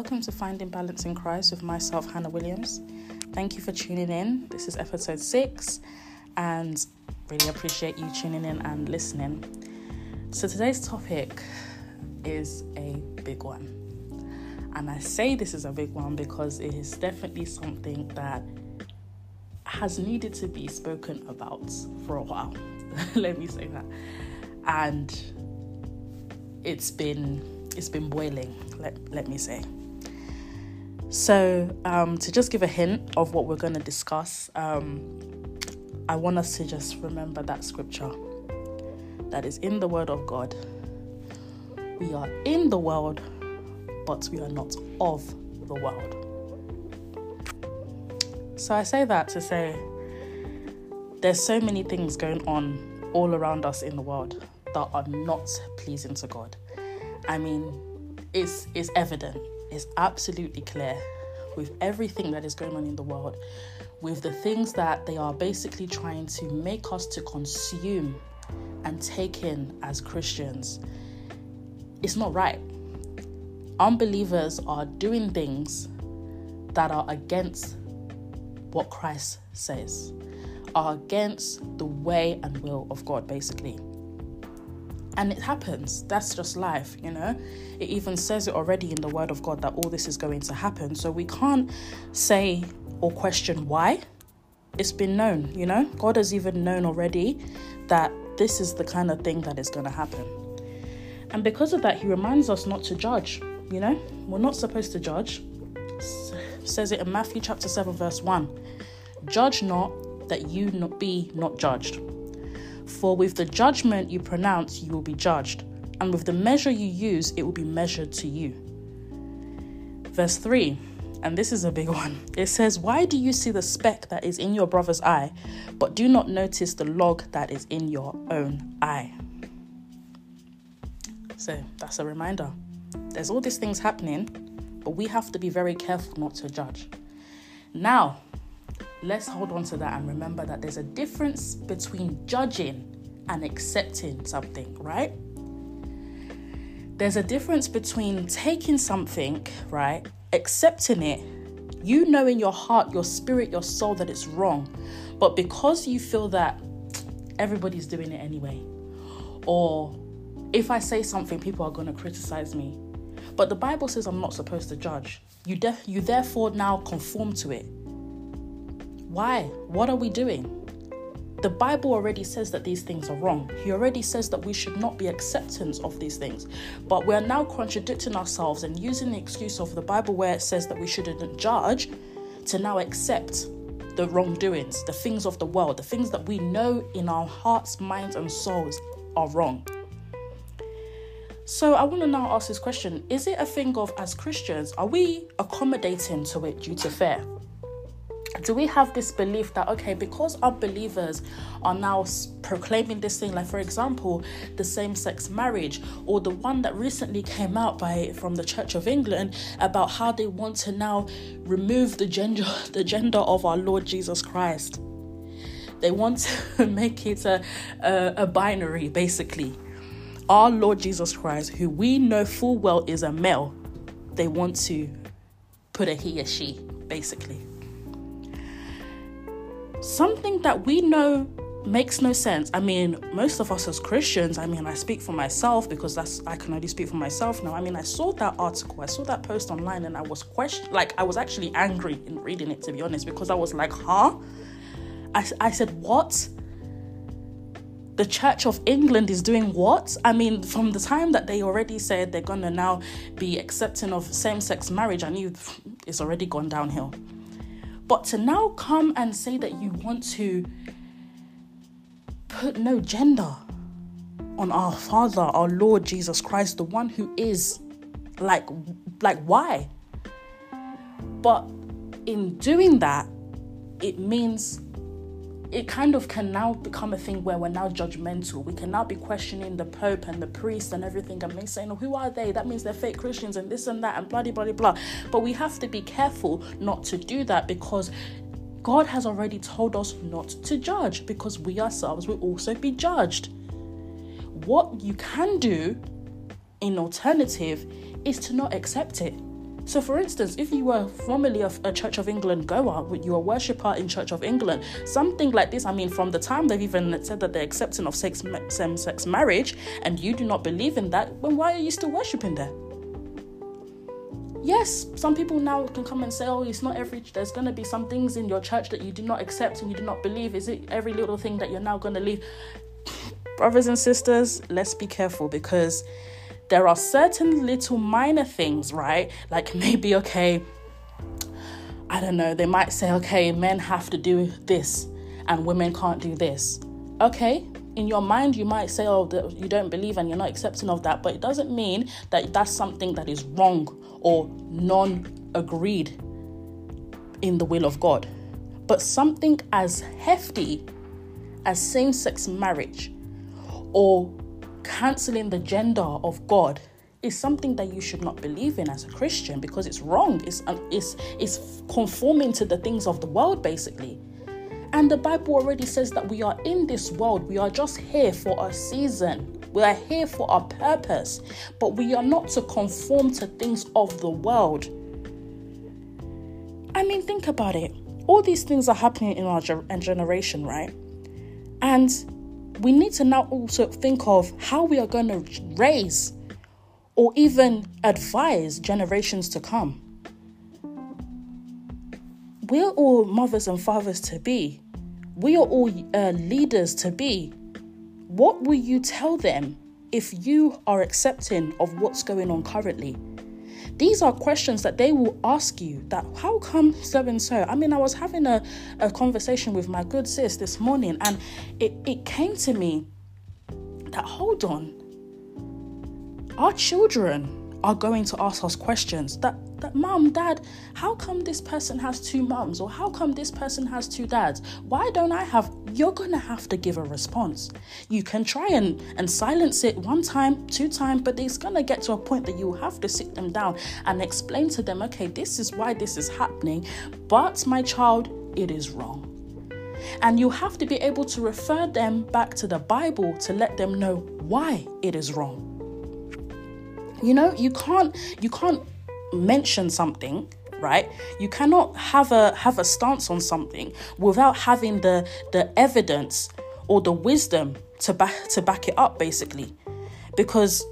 welcome to Finding Balance in Christ with myself, Hannah Williams. Thank you for tuning in. This is episode six, and really appreciate you tuning in and listening. So, today's topic is a big one. And I say this is a big one because it is definitely something that has needed to be spoken about for a while. Let me say that. And it's been it's been boiling, let, let me say. So, um, to just give a hint of what we're going to discuss, um, I want us to just remember that scripture that is in the Word of God. We are in the world, but we are not of the world. So, I say that to say there's so many things going on all around us in the world that are not pleasing to God. I mean, it's, it's evident, it's absolutely clear with everything that is going on in the world, with the things that they are basically trying to make us to consume and take in as Christians. It's not right. Unbelievers are doing things that are against what Christ says, are against the way and will of God, basically and it happens. That's just life you know? It even says it already in the word of god that all this is going to happen. So we can't say or question why it's been known you know? God has even known already that this is the kind of thing that is going to happen. And because of that he reminds us not to judge you know? We're not supposed to judge. Says it in matthew chapter 7 verse 1 judge not that you not be not judged for with the judgment you pronounce, you will be judged, and with the measure you use, it will be measured to you. Verse 3, and this is a big one. It says, Why do you see the speck that is in your brother's eye, but do not notice the log that is in your own eye? So that's a reminder. There's all these things happening, but we have to be very careful not to judge. Now, let's hold on to that and remember that there's a difference between judging and accepting something, right? There's a difference between taking something, right, accepting it, you know in your heart, your spirit, your soul that it's wrong, but because you feel that everybody's doing it anyway, or if I say something, people are going to criticize me. But the Bible says I'm not supposed to judge. You, def- you therefore now conform to it. Why? What are we doing? The Bible already says that these things are wrong. He already says that we should not be acceptance of these things. But we're now contradicting ourselves and using the excuse of the Bible where it says that we shouldn't judge to now accept the wrongdoings, the things of the world, the things that we know in our hearts, minds, and souls are wrong. So I want to now ask this question Is it a thing of, as Christians, are we accommodating to it due to fear? Do we have this belief that okay because our believers are now proclaiming this thing like for example the same-sex marriage or the one that recently came out by from the church of england about how they want to now remove the gender the gender of our lord jesus christ. They want to make it a, a, a binary basically. Our lord jesus christ who we know full well is a male they want to put a he or she basically something that we know makes no sense. I mean, most of us as Christians, I mean, I speak for myself because that's I can only speak for myself now. I mean, I saw that article, I saw that post online and I was question like I was actually angry in reading it to be honest because I was like, "Huh?" I I said, "What?" The Church of England is doing what? I mean, from the time that they already said they're to now be accepting of same-sex marriage, I knew it's already gone downhill. But to now come and say that you want to put no gender on our Father, our Lord Jesus Christ, the one who is like like why? But in doing that, it means it kind of can now become a thing where we're now judgmental. We can now be questioning the Pope and the priest and everything and saying, oh, who are they? That means they're fake Christians and this and that and blah, blah, blah. But we have to be careful not to do that because God has already told us not to judge because we ourselves will also be judged. What you can do in alternative is to not accept it. So, for instance, if you were formerly a, Church of England goer, you were a worshipper in Church of England, something like this, I mean, from the time they've even said that they're accepting of same sex marriage and you do not believe in that, then why are you still worshipping there? Yes, some people now can come and say, oh, it's not every, there's going to be some things in your church that you do not accept and you do not believe. Is it every little thing that you're now going to leave? Brothers and sisters, let's be careful because there are certain little minor things, right? Like maybe, okay, I don't know, they might say, okay, men have to do this and women can't do this. Okay, in your mind, you might say, oh, you don't believe and you're not accepting of that, but it doesn't mean that that's something that is wrong or non agreed in the will of God. But something as hefty as same sex marriage or canceling the gender of God is something that you should not believe in as a Christian because it's wrong. It's, um, it's, it's conforming to the things of the world, basically. And the Bible already says that we are in this world, we are just here for a season. We are here for a purpose, but we are not to conform to things of the world. I mean, think about it. All these things are happening in our generation, right? And we need to now also think of how we are going to raise or even advise generations to come. We're all mothers and fathers to be. We are all uh, leaders to be. What will you tell them if you are accepting of what's going on currently? These are questions that they will ask you that how come so and so? I mean i was having a, a conversation with my good sis this morning and it, it came to me that hold on. Our children are going to ask us questions that that mom dad how come this person has two moms or how come this person has two dads? Why don't i have you're to have to give a response. You can try and and silence it one time two times but it's to get to a point that you have to sit them down and explain to them okay this is why this is happening but my child it is wrong. And you have to be able to refer them back to the bible to let them know why it is wrong. You know, you can't you can't mention something right you cannot have a have a stance on something without having the the evidence or the wisdom to back to back it up basically. Because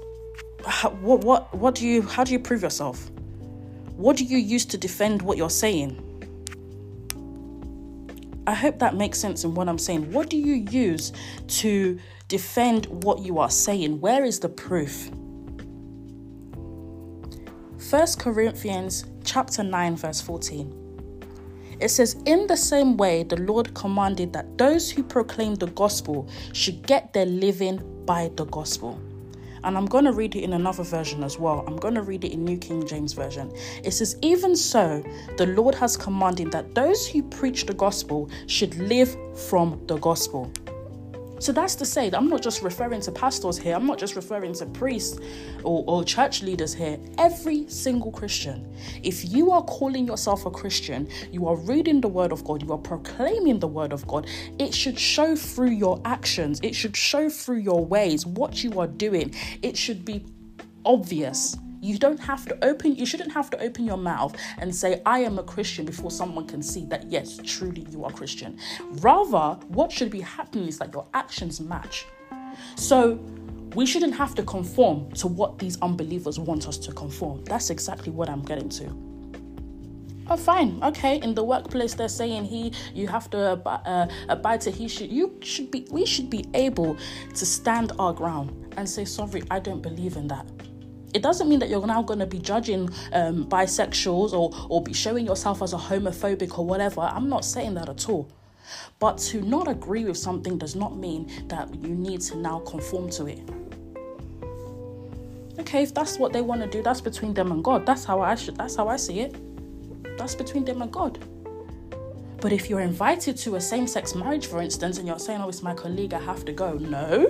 what what what do you how do you prove yourself? What do you use to defend what you're saying? I hope that makes sense in what i'm saying. What do you use to defend what you are saying? Where is the proof 1 Corinthians chapter 9 verse 14. It says, In the same way, the Lord commanded that those who proclaim the gospel should get their living by the gospel. And I'm going to read it in another version as well. I'm going to read it in New King James Version. It says, Even so, the Lord has commanded that those who preach the gospel should live from the gospel. So that's to say that I'm not just referring to pastors here, I'm not just referring to priests or, or, church leaders here. Every single Christian. If you are calling yourself a Christian, you are reading the word of God, you are proclaiming the word of God, it should show through your actions, it should show through your ways, what you are doing. It should be obvious you don't have to open, you shouldn't have to open your mouth and say, I am a Christian before someone can see that, yes, truly you are Christian. Rather, what should be happening is that your actions match. So, we shouldn't have to conform to what these unbelievers want us to conform. That's exactly what I'm getting to. Oh, fine, okay. In the workplace, they're saying he, you have to ab- uh, abide to he should. You should be. We should be able to stand our ground and say, sorry, I don't believe in that it doesn't mean that you're now going to be judging um, bisexuals or, or be showing yourself as a homophobic or whatever. I'm not saying that at all. But to not agree with something does not mean that you need to now conform to it. Okay, if that's what they want to do, that's between them and God. That's how I should that's how I see it. That's between them and God. But if you're invited to a same-sex marriage, for instance, and you're saying, Oh, it's my colleague, I have to go. No.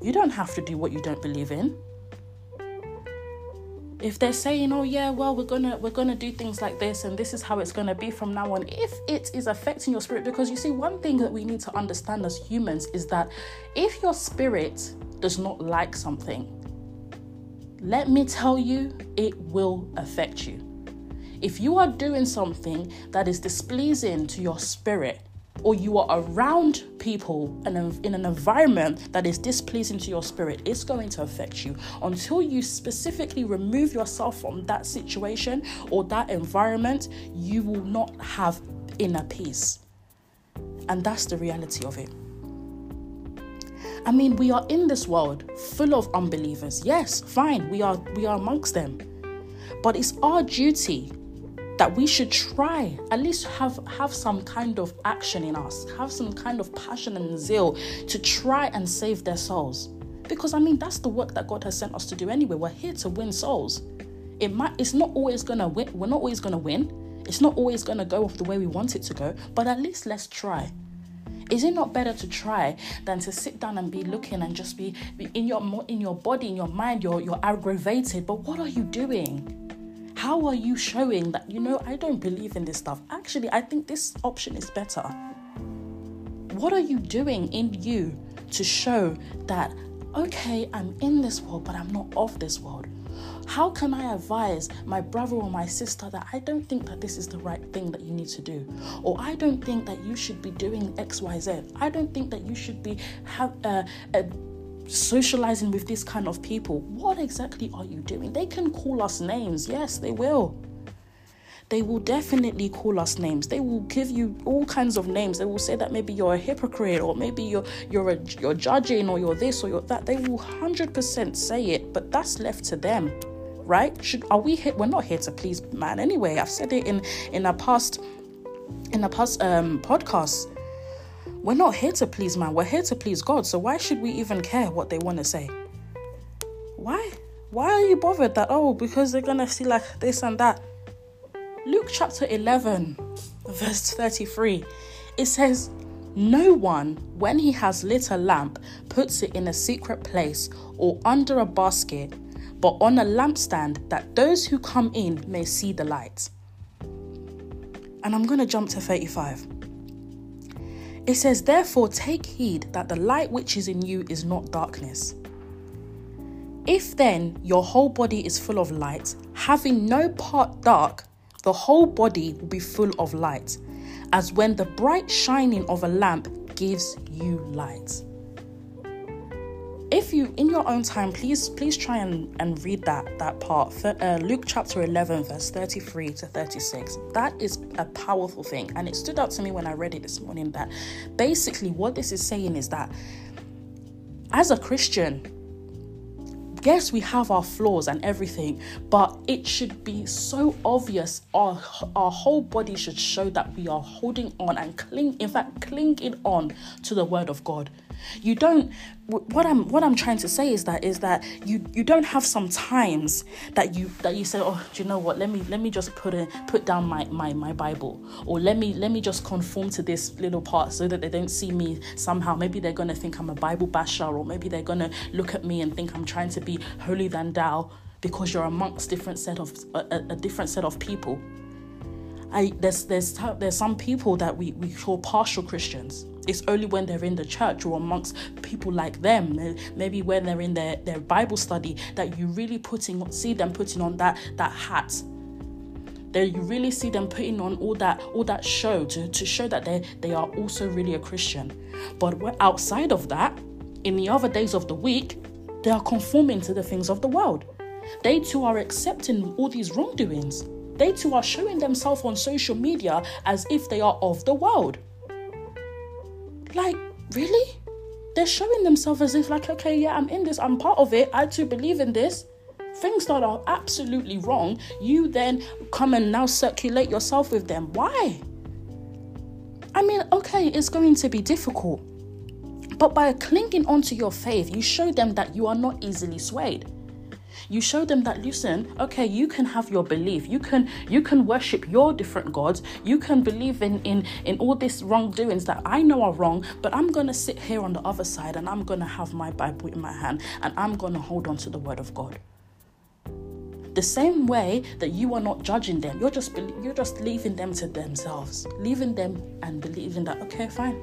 You don't have to do what you don't believe in if they're saying oh yeah well we're gonna we're gonna do things like this and this is how it's gonna be from now on if it is affecting your spirit because you see one thing that we need to understand as humans is that if your spirit does not like something let me tell you, it will affect you. If you are doing something that is displeasing to your spirit, or you are around people and in an environment that is displeasing to your spirit, it's going to affect you. Until you specifically remove yourself from that situation or that environment, you will not have inner peace. And that's the reality of it. I mean, we are in this world full of unbelievers. Yes, fine, we are we are amongst them. But it's our duty that we should try at least have have some kind of action in us have some kind of passion and zeal to try and save their souls. Because i mean that's the work that god has sent us to do anyway. We're here to win souls. It might it's not always gonna win we're not always gonna win. It's not always gonna go off the way we want it to go but at least let's try. Is it not better to try than to sit down and be looking and just be, in your in your body in your mind you're you're aggravated but what are you doing how are you showing that, you know, I don't believe in this stuff? Actually, I think this option is better. What are you doing in you to show that, okay, I'm in this world, but I'm not of this world? How can I advise my brother or my sister that I don't think that this is the right thing that you need to do? Or I don't think that you should be doing XYZ. I don't think that you should be have uh, uh, socializing with this kind of people, what exactly are you doing? They can call us names. Yes, they will. They will definitely call us names. They will give you all kinds of names. They will say that maybe you're a hypocrite or maybe you're you're a, you're judging or you're this or you're that. They will 100% say it, but that's left to them. Right? Should are we here? We're not here to please man anyway. I've said it in in a past in a past um podcast we're not here to please man, we're here to please God. So why should we even care what they want to say? Why? Why are you bothered that, oh, because they're going to see like this and that? Luke chapter 11, verse 33, it says, No one, when he has lit a lamp, puts it in a secret place or under a basket, but on a lampstand that those who come in may see the light. And I'm going to jump to 35. It says, Therefore, take heed that the light which is in you is not darkness. If then your whole body is full of light, having no part dark, the whole body will be full of light, as when the bright shining of a lamp gives you light if you in your own time please please try and, and read that that part. Uh, luke chapter 11 verse 33 to 36 that is a powerful thing. And it stood out to me when i read it this morning that basically what this is saying is that as a christian yes we have our flaws and everything but it should be so obvious our our whole body should show that we are holding on and cling in fact clinging on to the word of god you don't what I'm what I'm trying to say is that is that you you don't have some times that you that you say oh do you know what let me let me just put in put down my my my Bible or let me let me just conform to this little part so that they don't see me somehow maybe they're gonna think I'm a Bible basher or maybe they're gonna look at me and think I'm trying to be holier than thou because you're amongst different set of a, a different set of people. I there's there's there's some people that we we call partial Christians it's only when they're in the church or amongst people like them, maybe when they're in their, their Bible study, that you really putting see them putting on that that hat. That you really see them putting on all that all that show to, to show that they they are also really a Christian. But outside of that, in the other days of the week, they are conforming to the things of the world. They too are accepting all these wrongdoings. They too are showing themselves on social media as if they are of the world. Like, really? They're showing themselves as if, like, okay, yeah, I'm in this, I'm part of it, I too believe in this. Things that are absolutely wrong, you then come and now circulate yourself with them. Why? I mean, okay, it's going to be difficult. But by clinging onto your faith, you show them that you are not easily swayed you show them that listen okay you can have your belief. You can you can worship your different gods. You can believe in in in all these wrongdoings that i know are wrong but i'm gonna sit here on the other side and i'm gonna have my bible in my hand and i'm gonna hold on to the word of god. The same way that you are not judging them you're just you're just leaving them to themselves leaving them and believing that okay fine.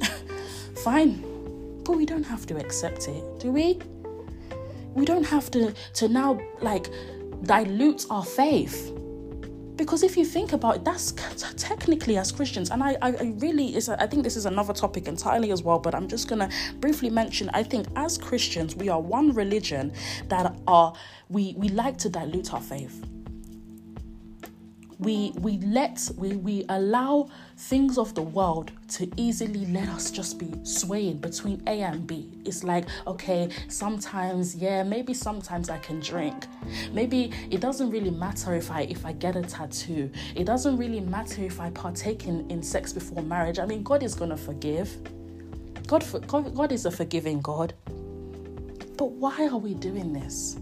Fine. But we don't have to accept it do we We don't have to to now like dilute our faith. Because if you think about it that's technically as christians and i, I really is i think this is another topic entirely as well but i'm just gonna briefly mention i think as christians we are one religion that are we we like to dilute our faith we we let we we allow things of the world to easily let us just be swaying between A and B. It's like, okay, sometimes, yeah, maybe sometimes I can drink. Maybe it doesn't really matter if I if I get a tattoo. It doesn't really matter if I partake in, in sex before marriage. I mean, God is gonna forgive. God, God, God is a forgiving God. But why are we doing this?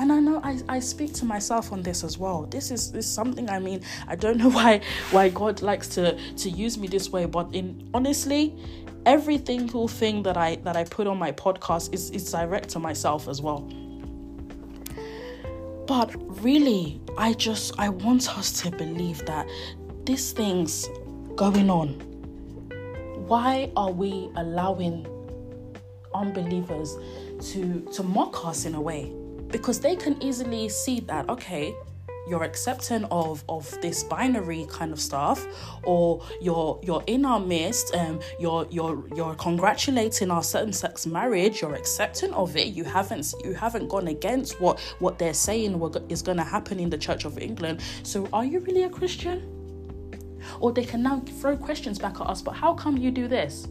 And I know I, I speak to myself on this as well. This is this is something I mean I don't know why why God likes to to use me this way, but in honestly, every single thing that I that I put on my podcast is is direct to myself as well. But really, I just I want us to believe that these things going on. Why are we allowing unbelievers to to mock us in a way? Because they can easily see that okay you're accepting of of this binary kind of stuff or you're you're in our midst um you're you're you're congratulating our certain sex marriage you're accepting of it you haven't you haven't gone against what what they're saying is going to happen in the church of england. So are you really a christian? Or they can now throw questions back at us but how come you do this?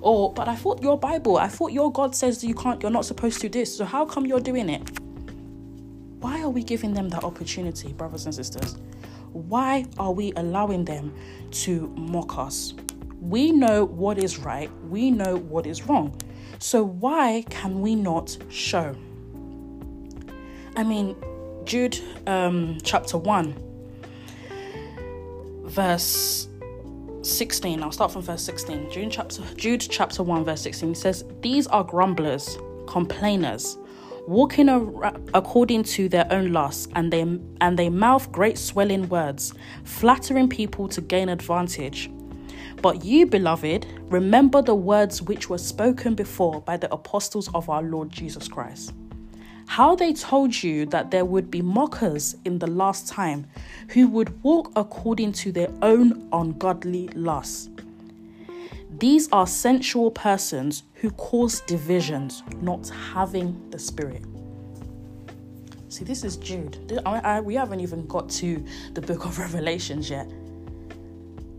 Or but i thought your bible i thought your god says you can't you're not supposed to do this so how come you're doing it why are we giving them that opportunity, brothers and sisters? Why are we allowing them to mock us? We know what is right, we know what is wrong. So, why can we not show? I mean, Jude um, chapter 1, verse 16. I'll start from verse 16. Jude chapter, Jude chapter 1, verse 16 says, These are grumblers, complainers walking according to their own lusts, and they and they mouth great swelling words, flattering people to gain advantage. But you, beloved, remember the words which were spoken before by the apostles of our Lord Jesus Christ. How they told you that there would be mockers in the last time who would walk according to their own ungodly lusts. These are sensual persons who cause divisions, not having the Spirit. See, this is Jude. I, I, we haven't even got to the book of Revelations yet.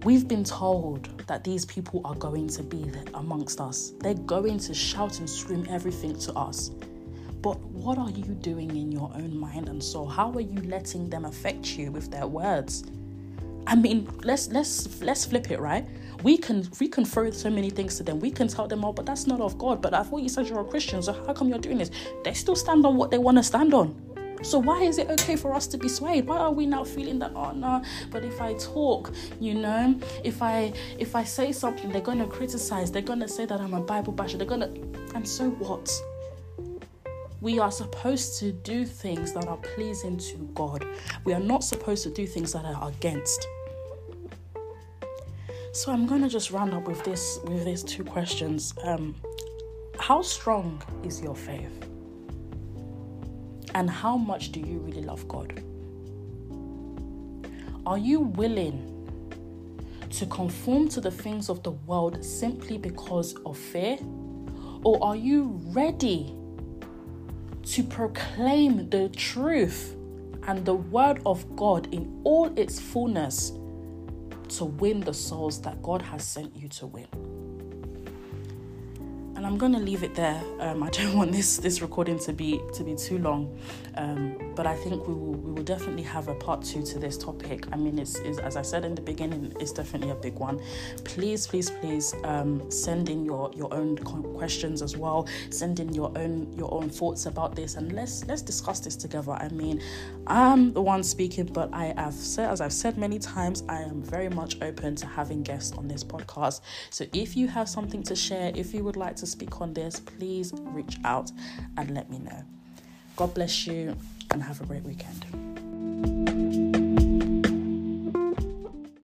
We've been told that these people are going to be amongst us. They're going to shout and scream everything to us. But what are you doing in your own mind and soul? How are you letting them affect you with their words? I mean, let's let's let's flip it, right? we can we can throw so many things to them. We can tell them, oh, but that's not of God. But I thought you said you're a Christian, so how come you're doing this? They still stand on what they want to stand on. So why is it okay for us to be swayed? Why are we now feeling that oh no, but if I talk, you know, if I if I say something, they're gonna criticize, they're gonna say that I'm a Bible basher, they're gonna and so what? We are supposed to do things that are pleasing to God. We are not supposed to do things that are against. So I'm gonna just round up with this with these two questions. Um, how strong is your faith? And how much do you really love God? Are you willing to conform to the things of the world simply because of fear? Or are you ready to proclaim the truth and the word of God in all its fullness to win the souls that God has sent you to win. I'm gonna leave it there. Um, I don't want this this recording to be to be too long, um, but I think we will we will definitely have a part two to this topic. I mean, it's, it's as I said in the beginning, it's definitely a big one. Please, please, please um, send in your your own questions as well. Send in your own your own thoughts about this, and let's let's discuss this together. I mean, I'm the one speaking, but I have said as I've said many times, I am very much open to having guests on this podcast. So if you have something to share, if you would like to speak on this, please reach out and let me know. God bless you and have a great weekend.